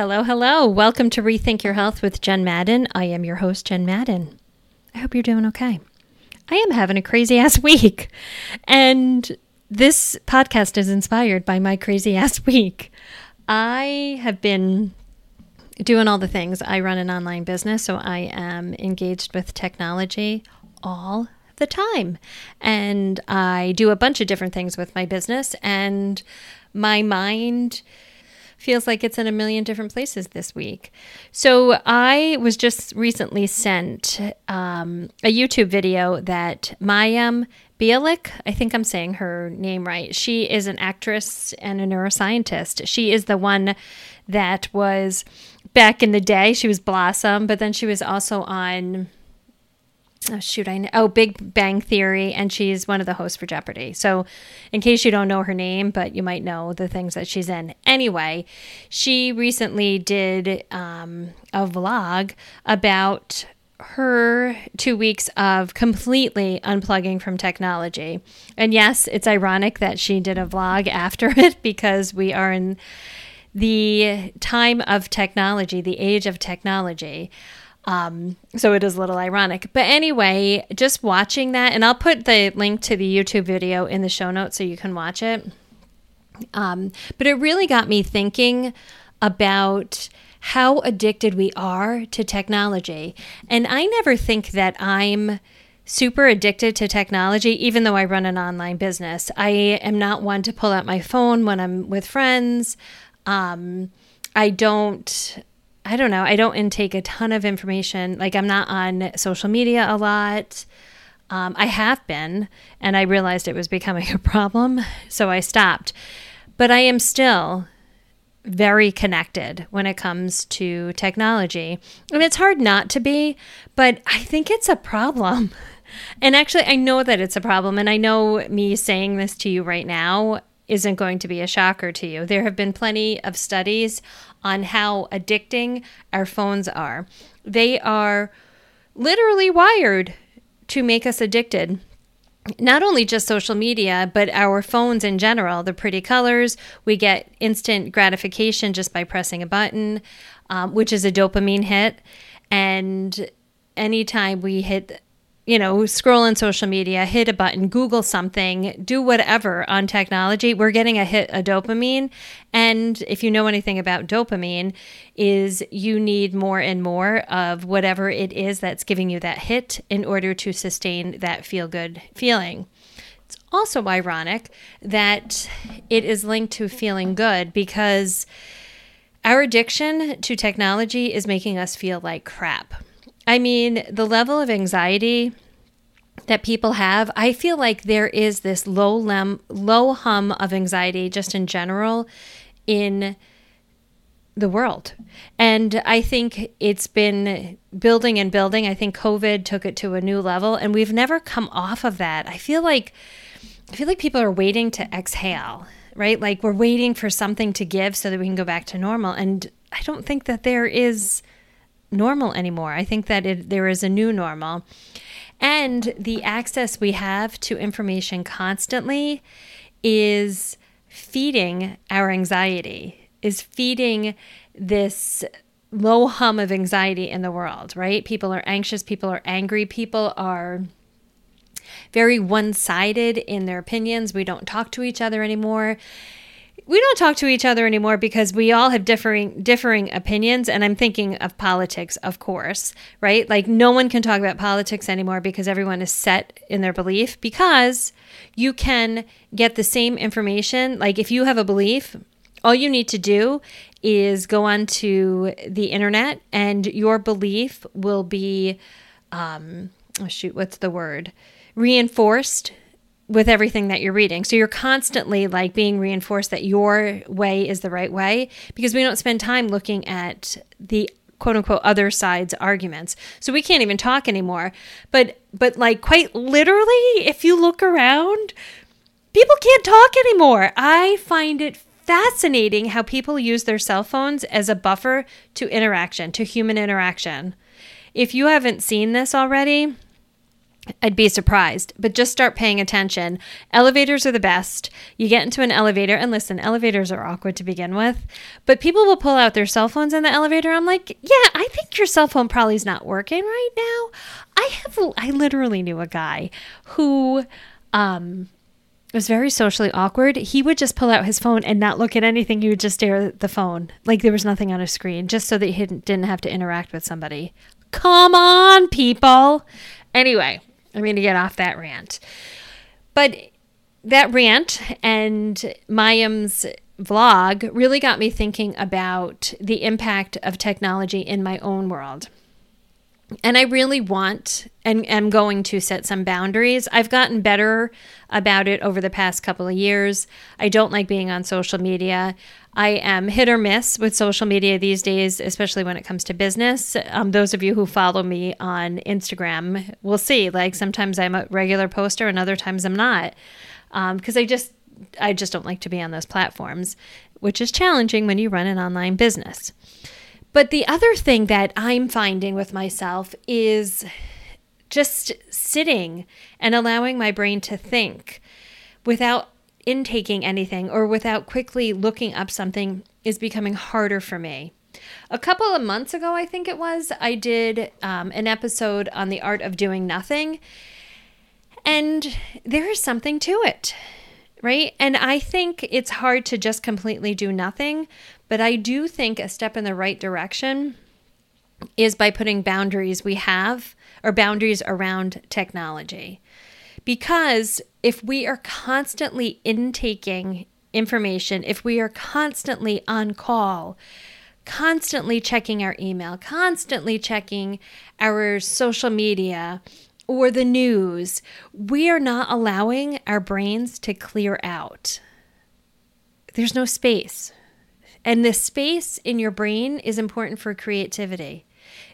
Hello, hello. Welcome to Rethink Your Health with Jen Madden. I am your host, Jen Madden. I hope you're doing okay. I am having a crazy ass week. And this podcast is inspired by my crazy ass week. I have been doing all the things. I run an online business, so I am engaged with technology all the time. And I do a bunch of different things with my business, and my mind feels like it's in a million different places this week. So I was just recently sent um, a YouTube video that Mayim Bialik, I think I'm saying her name right. She is an actress and a neuroscientist. She is the one that was back in the day. She was Blossom, but then she was also on oh shoot i know oh big bang theory and she's one of the hosts for jeopardy. So in case you don't know her name but you might know the things that she's in. Anyway she recently did um, a vlog about her two weeks of completely unplugging from technology. And yes it's ironic that she did a vlog after it because we are in the time of technology the age of technology um, so it is a little ironic. But anyway, just watching that, and I'll put the link to the YouTube video in the show notes so you can watch it. Um, but it really got me thinking about how addicted we are to technology. And I never think that I'm super addicted to technology, even though I run an online business. I am not one to pull out my phone when I'm with friends. Um, I don't I don't know. I don't intake a ton of information. Like I'm not on social media a lot. Um, I have been, and I realized it was becoming a problem, so I stopped. But I am still very connected when it comes to technology. And it's hard not to be, but I think it's a problem. And actually, I know that it's a problem. And I know me saying this to you right now isn't going to be a shocker to you. There have been plenty of studies on how addicting our phones are. They are literally wired to make us addicted. Not only just social media, but our phones in general, the pretty colors. We get instant gratification just by pressing a button, um, which is a dopamine hit. And anytime we hit you know, scroll on social media, hit a button, Google something, do whatever on technology, we're getting a hit of dopamine. And if you know anything about dopamine, is you need more and more of whatever it is that's giving you that hit in order to sustain that feel good feeling. It's also ironic that it is linked to feeling good because our addiction to technology is making us feel like crap. I mean, the level of anxiety that people have, I feel like there is this low lem, low hum of anxiety just in general in the world. And I think it's been building and building. I think COVID took it to a new level and we've never come off of that. I feel like I feel like people are waiting to exhale, right? Like we're waiting for something to give so that we can go back to normal. And I don't think that there is normal anymore. I think that it, there is a new normal. And the access we have to information constantly is feeding our anxiety, is feeding this low hum of anxiety in the world, right? People are anxious, people are angry, people are very one sided in their opinions. We don't talk to each other anymore we don't talk to each other anymore because we all have differing differing opinions. And i'm thinking of politics of course right? Like no one can talk about politics anymore because everyone is set in their belief because you can get the same information. Like if you have a belief all you need to do is go onto the internet and your belief will be um oh shoot what's the word? Reinforced with everything that you're reading. So you're constantly like being reinforced that your way is the right way because we don't spend time looking at the quote unquote other side's arguments. So we can't even talk anymore. But but like quite literally if you look around people can't talk anymore. I find it fascinating how people use their cell phones as a buffer to interaction, to human interaction. If you haven't seen this already, I'd be surprised, but just start paying attention. Elevators are the best. You get into an elevator, and listen, elevators are awkward to begin with, but people will pull out their cell phones in the elevator. I'm like, yeah, I think your cell phone probably is not working right now. I have, I literally knew a guy who, um, was very socially awkward. He would just pull out his phone and not look at anything. He would just stare at the phone like there was nothing on his screen, just so that he didn't have to interact with somebody. Come on, people. Anyway, I'm going to get off that rant. But that rant and Mayim's vlog really got me thinking about the impact of technology in my own world. And I really want and am going to set some boundaries. I've gotten better about it over the past couple of years. I don't like being on social media. I am hit or miss with social media these days, especially when it comes to business. Um, those of you who follow me on Instagram will see, like sometimes I'm a regular poster and other times I'm not, because um, I just I just don't like to be on those platforms, which is challenging when you run an online business. But the other thing that I'm finding with myself is just sitting and allowing my brain to think without intaking anything or without quickly looking up something is becoming harder for me. A couple of months ago, I think it was, I did um, an episode on the art of doing nothing. And there is something to it, right? And I think it's hard to just completely do nothing, but I do think a step in the right direction is by putting boundaries we have or boundaries around technology. Because if we are constantly intaking information, if we are constantly on call, constantly checking our email, constantly checking our social media or the news, we are not allowing our brains to clear out. There's no space. And the space in your brain is important for creativity.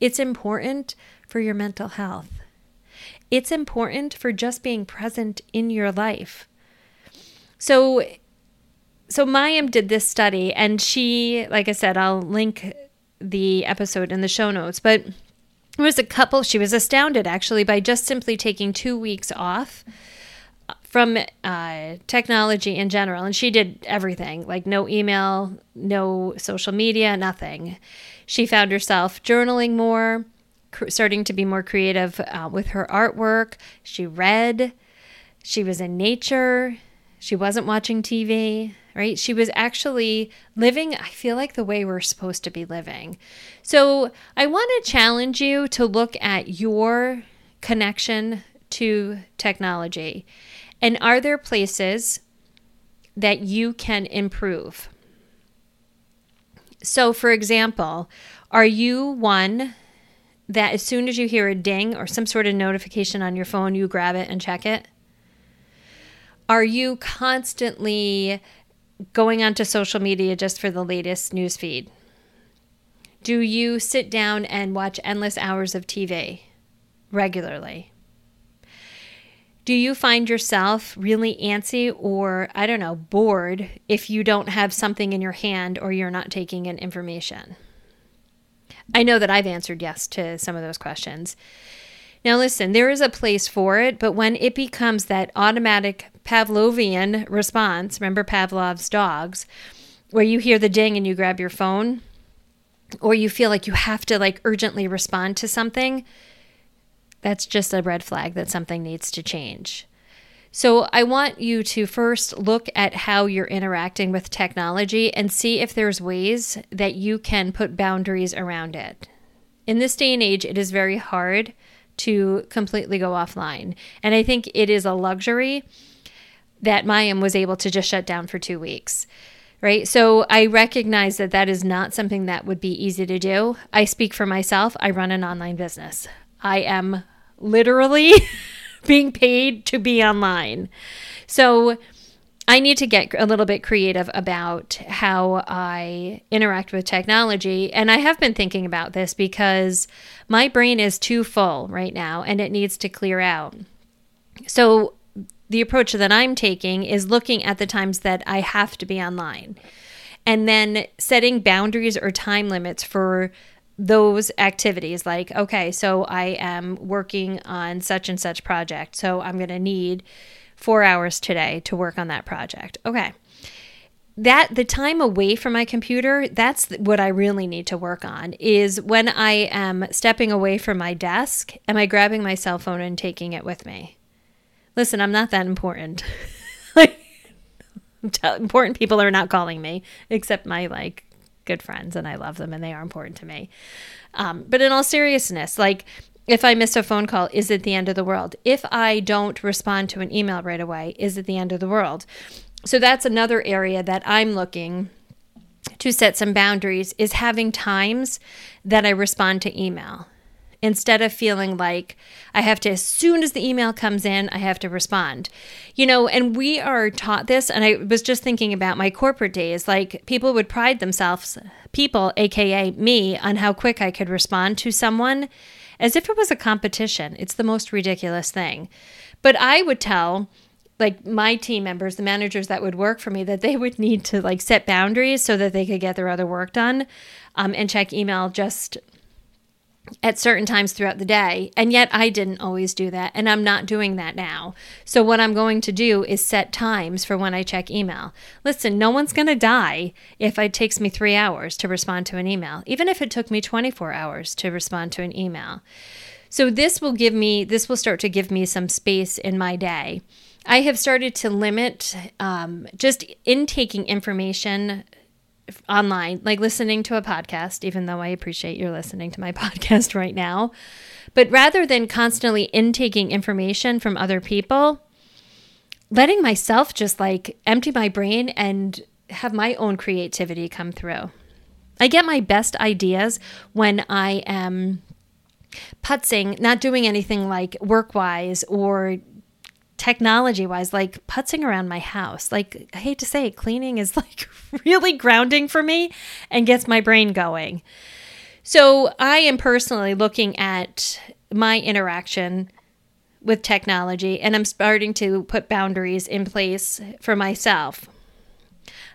It's important for your mental health. It's important for just being present in your life. So so Mayim did this study and she like I said I'll link the episode in the show notes, but it was a couple she was astounded actually by just simply taking 2 weeks off from uh, technology in general and she did everything like no email no social media nothing she found herself journaling more starting to be more creative uh, with her artwork. She read, she was in nature, she wasn't watching TV, right? She was actually living, I feel like, the way we're supposed to be living. So I want to challenge you to look at your connection to technology. And are there places that you can improve? So, for example, are you one that as soon as you hear a ding or some sort of notification on your phone, you grab it and check it? Are you constantly going onto social media just for the latest news feed? Do you sit down and watch endless hours of TV regularly? Do you find yourself really antsy or, I don't know, bored if you don't have something in your hand or you're not taking in information? I know that I've answered yes to some of those questions. Now, listen, there is a place for it, but when it becomes that automatic Pavlovian response, remember Pavlov's dogs, where you hear the ding and you grab your phone, or you feel like you have to like urgently respond to something, that's just a red flag that something needs to change. So, I want you to first look at how you're interacting with technology and see if there's ways that you can put boundaries around it. In this day and age, it is very hard to completely go offline. And I think it is a luxury that Mayim was able to just shut down for two weeks. Right. So I recognize that that is not something that would be easy to do. I speak for myself. I run an online business. I am literally being paid to be online. So I need to get a little bit creative about how I interact with technology. And I have been thinking about this because my brain is too full right now and it needs to clear out. So the approach that I'm taking is looking at the times that I have to be online and then setting boundaries or time limits for those activities like okay so i am working on such and such project so i'm going to need four hours today to work on that project. Okay. That the time away from my computer that's what i really need to work on is when i am stepping away from my desk am i grabbing my cell phone and taking it with me? Listen i'm not that important. Like important people are not calling me except my like good friends and I love them and they are important to me. Um, but in all seriousness, like if I miss a phone call, is it the end of the world? If I don't respond to an email right away, is it the end of the world? So that's another area that I'm looking to set some boundaries is having times that I respond to email instead of feeling like I have to, as soon as the email comes in, I have to respond. You know, and we are taught this, and I was just thinking about my corporate days. Like, people would pride themselves, people, AKA me, on how quick I could respond to someone as if it was a competition. It's the most ridiculous thing. But I would tell, like my team members, the managers that would work for me, that they would need to like set boundaries so that they could get their other work done um, and check email just at certain times throughout the day. And yet I didn't always do that. And I'm not doing that now. So, what I'm going to do is set times for when I check email. Listen, no one's going to die if it takes me three hours to respond to an email, even if it took me 24 hours to respond to an email. So, this will give me, this will start to give me some space in my day. I have started to limit um, just intaking information online, like listening to a podcast, even though I appreciate you're listening to my podcast right now. But rather than constantly intaking information from other people, letting myself just like empty my brain and have my own creativity come through. I get my best ideas when I am putzing, not doing anything like work wise or technology wise, like putzing around my house. Like, I hate to say it, cleaning is like really grounding for me and gets my brain going. So, I am personally looking at my interaction with technology and I'm starting to put boundaries in place for myself.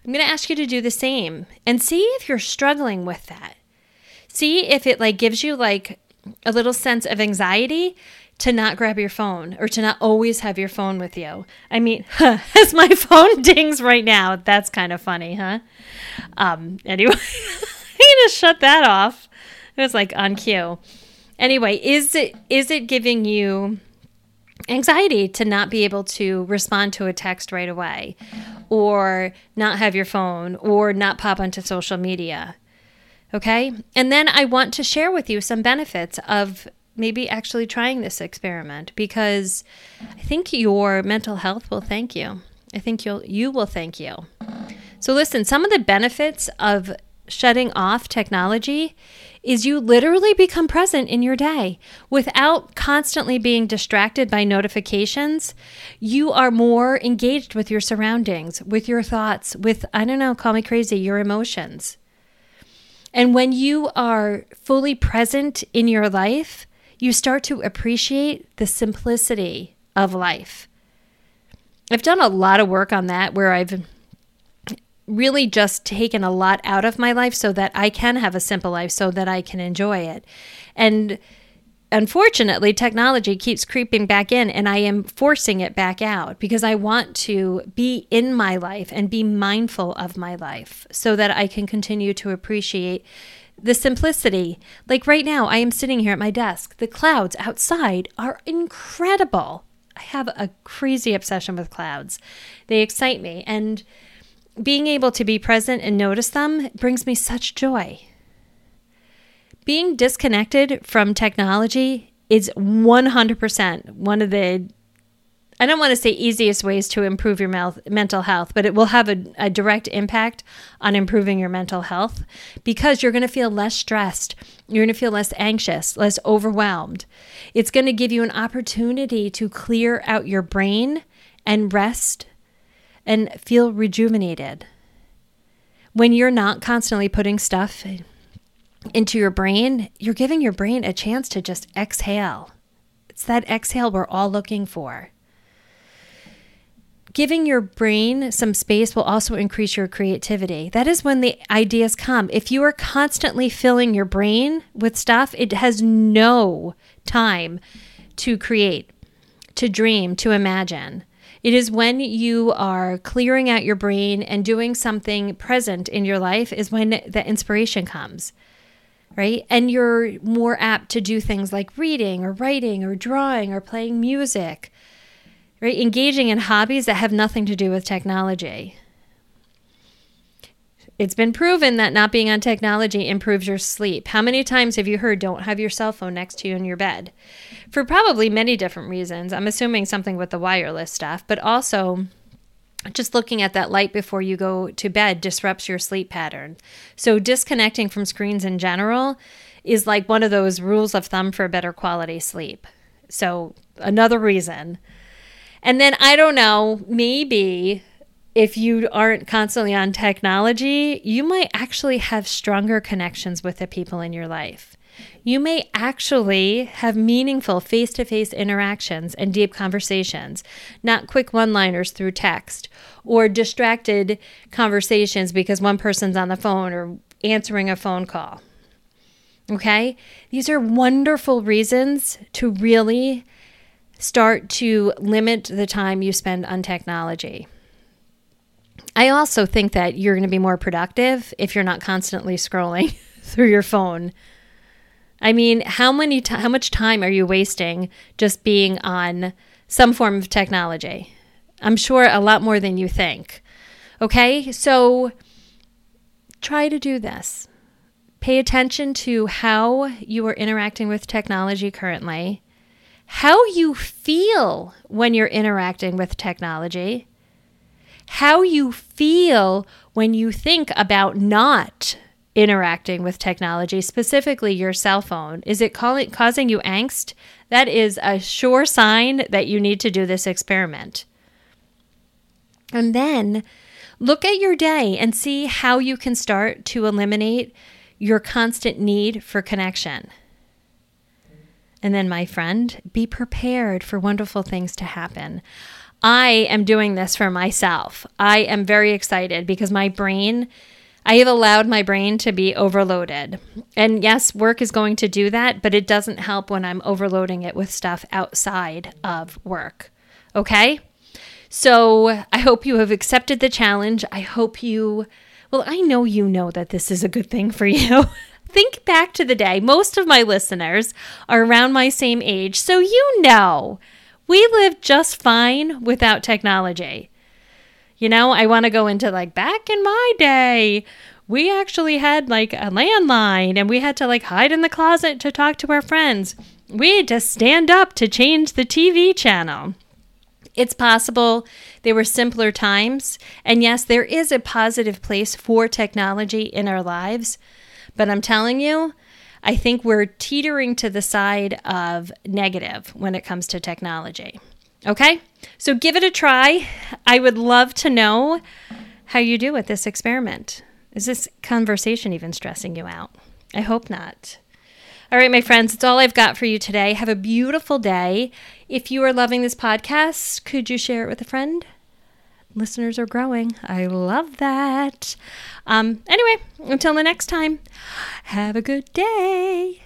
I'm going to ask you to do the same and see if you're struggling with that. See if it like gives you like a little sense of anxiety to not grab your phone or to not always have your phone with you. I mean, huh, as my phone dings right now, that's kind of funny, huh? Um, anyway, I'm gonna shut that off. It was like on cue. Anyway, is it is it giving you anxiety to not be able to respond to a text right away or not have your phone or not pop onto social media? Okay? And then I want to share with you some benefits of maybe actually trying this experiment because I think your mental health will thank you. I think you'll you will thank you. So listen, some of the benefits of shutting off technology is you literally become present in your day without constantly being distracted by notifications. You are more engaged with your surroundings, with your thoughts, with I don't know, call me crazy, your emotions. And when you are fully present in your life, you start to appreciate the simplicity of life. I've done a lot of work on that where I've really just taken a lot out of my life so that I can have a simple life, so that I can enjoy it. And unfortunately, technology keeps creeping back in, and I am forcing it back out because I want to be in my life and be mindful of my life so that I can continue to appreciate the simplicity. Like right now, I am sitting here at my desk. The clouds outside are incredible. I have a crazy obsession with clouds. They excite me. And being able to be present and notice them brings me such joy. Being disconnected from technology is 100% one of the I don't want to say easiest ways to improve your mental health, but it will have a, a direct impact on improving your mental health because you're going to feel less stressed. You're going to feel less anxious, less overwhelmed. It's going to give you an opportunity to clear out your brain and rest and feel rejuvenated. When you're not constantly putting stuff into your brain, you're giving your brain a chance to just exhale. It's that exhale we're all looking for giving your brain some space will also increase your creativity. That is when the ideas come. If you are constantly filling your brain with stuff, it has no time to create, to dream, to imagine. It is when you are clearing out your brain and doing something present in your life is when the inspiration comes. Right? And you're more apt to do things like reading or writing or drawing or playing music right? Engaging in hobbies that have nothing to do with technology. It's been proven that not being on technology improves your sleep. How many times have you heard don't have your cell phone next to you in your bed? For probably many different reasons. I'm assuming something with the wireless stuff, but also just looking at that light before you go to bed disrupts your sleep pattern. So, disconnecting from screens in general is like one of those rules of thumb for better quality sleep. So, another reason and then I don't know, maybe if you aren't constantly on technology, you might actually have stronger connections with the people in your life. You may actually have meaningful face to face interactions and deep conversations, not quick one liners through text or distracted conversations because one person's on the phone or answering a phone call. Okay? These are wonderful reasons to really start to limit the time you spend on technology. I also think that you're going to be more productive if you're not constantly scrolling through your phone. I mean, how many t- how much time are you wasting just being on some form of technology? I'm sure a lot more than you think. Okay? So try to do this. Pay attention to how you are interacting with technology currently how you feel when you're interacting with technology, how you feel when you think about not interacting with technology, specifically your cell phone. Is it causing you angst? That is a sure sign that you need to do this experiment. And then look at your day and see how you can start to eliminate your constant need for connection. And then, my friend, be prepared for wonderful things to happen. I am doing this for myself. I am very excited because my brain, I have allowed my brain to be overloaded. And yes, work is going to do that, but it doesn't help when I'm overloading it with stuff outside of work. Okay? So I hope you have accepted the challenge. I hope you, well, I know you know that this is a good thing for you. think back to the day. Most of my listeners are around my same age, so you know we lived just fine without technology. You know, I want to go into like back in my day, we actually had like a landline and we had to like hide in the closet to talk to our friends. We had to stand up to change the TV channel. It's possible they were simpler times. And yes, there is a positive place for technology in our lives. But I'm telling you, I think we're teetering to the side of negative when it comes to technology. Okay? So give it a try. I would love to know how you do with this experiment. Is this conversation even stressing you out? I hope not. All right, my friends, it's all I've got for you today. Have a beautiful day. If you are loving this podcast, could you share it with a friend? Listeners are growing. I love that. Um, anyway, until the next time, have a good day.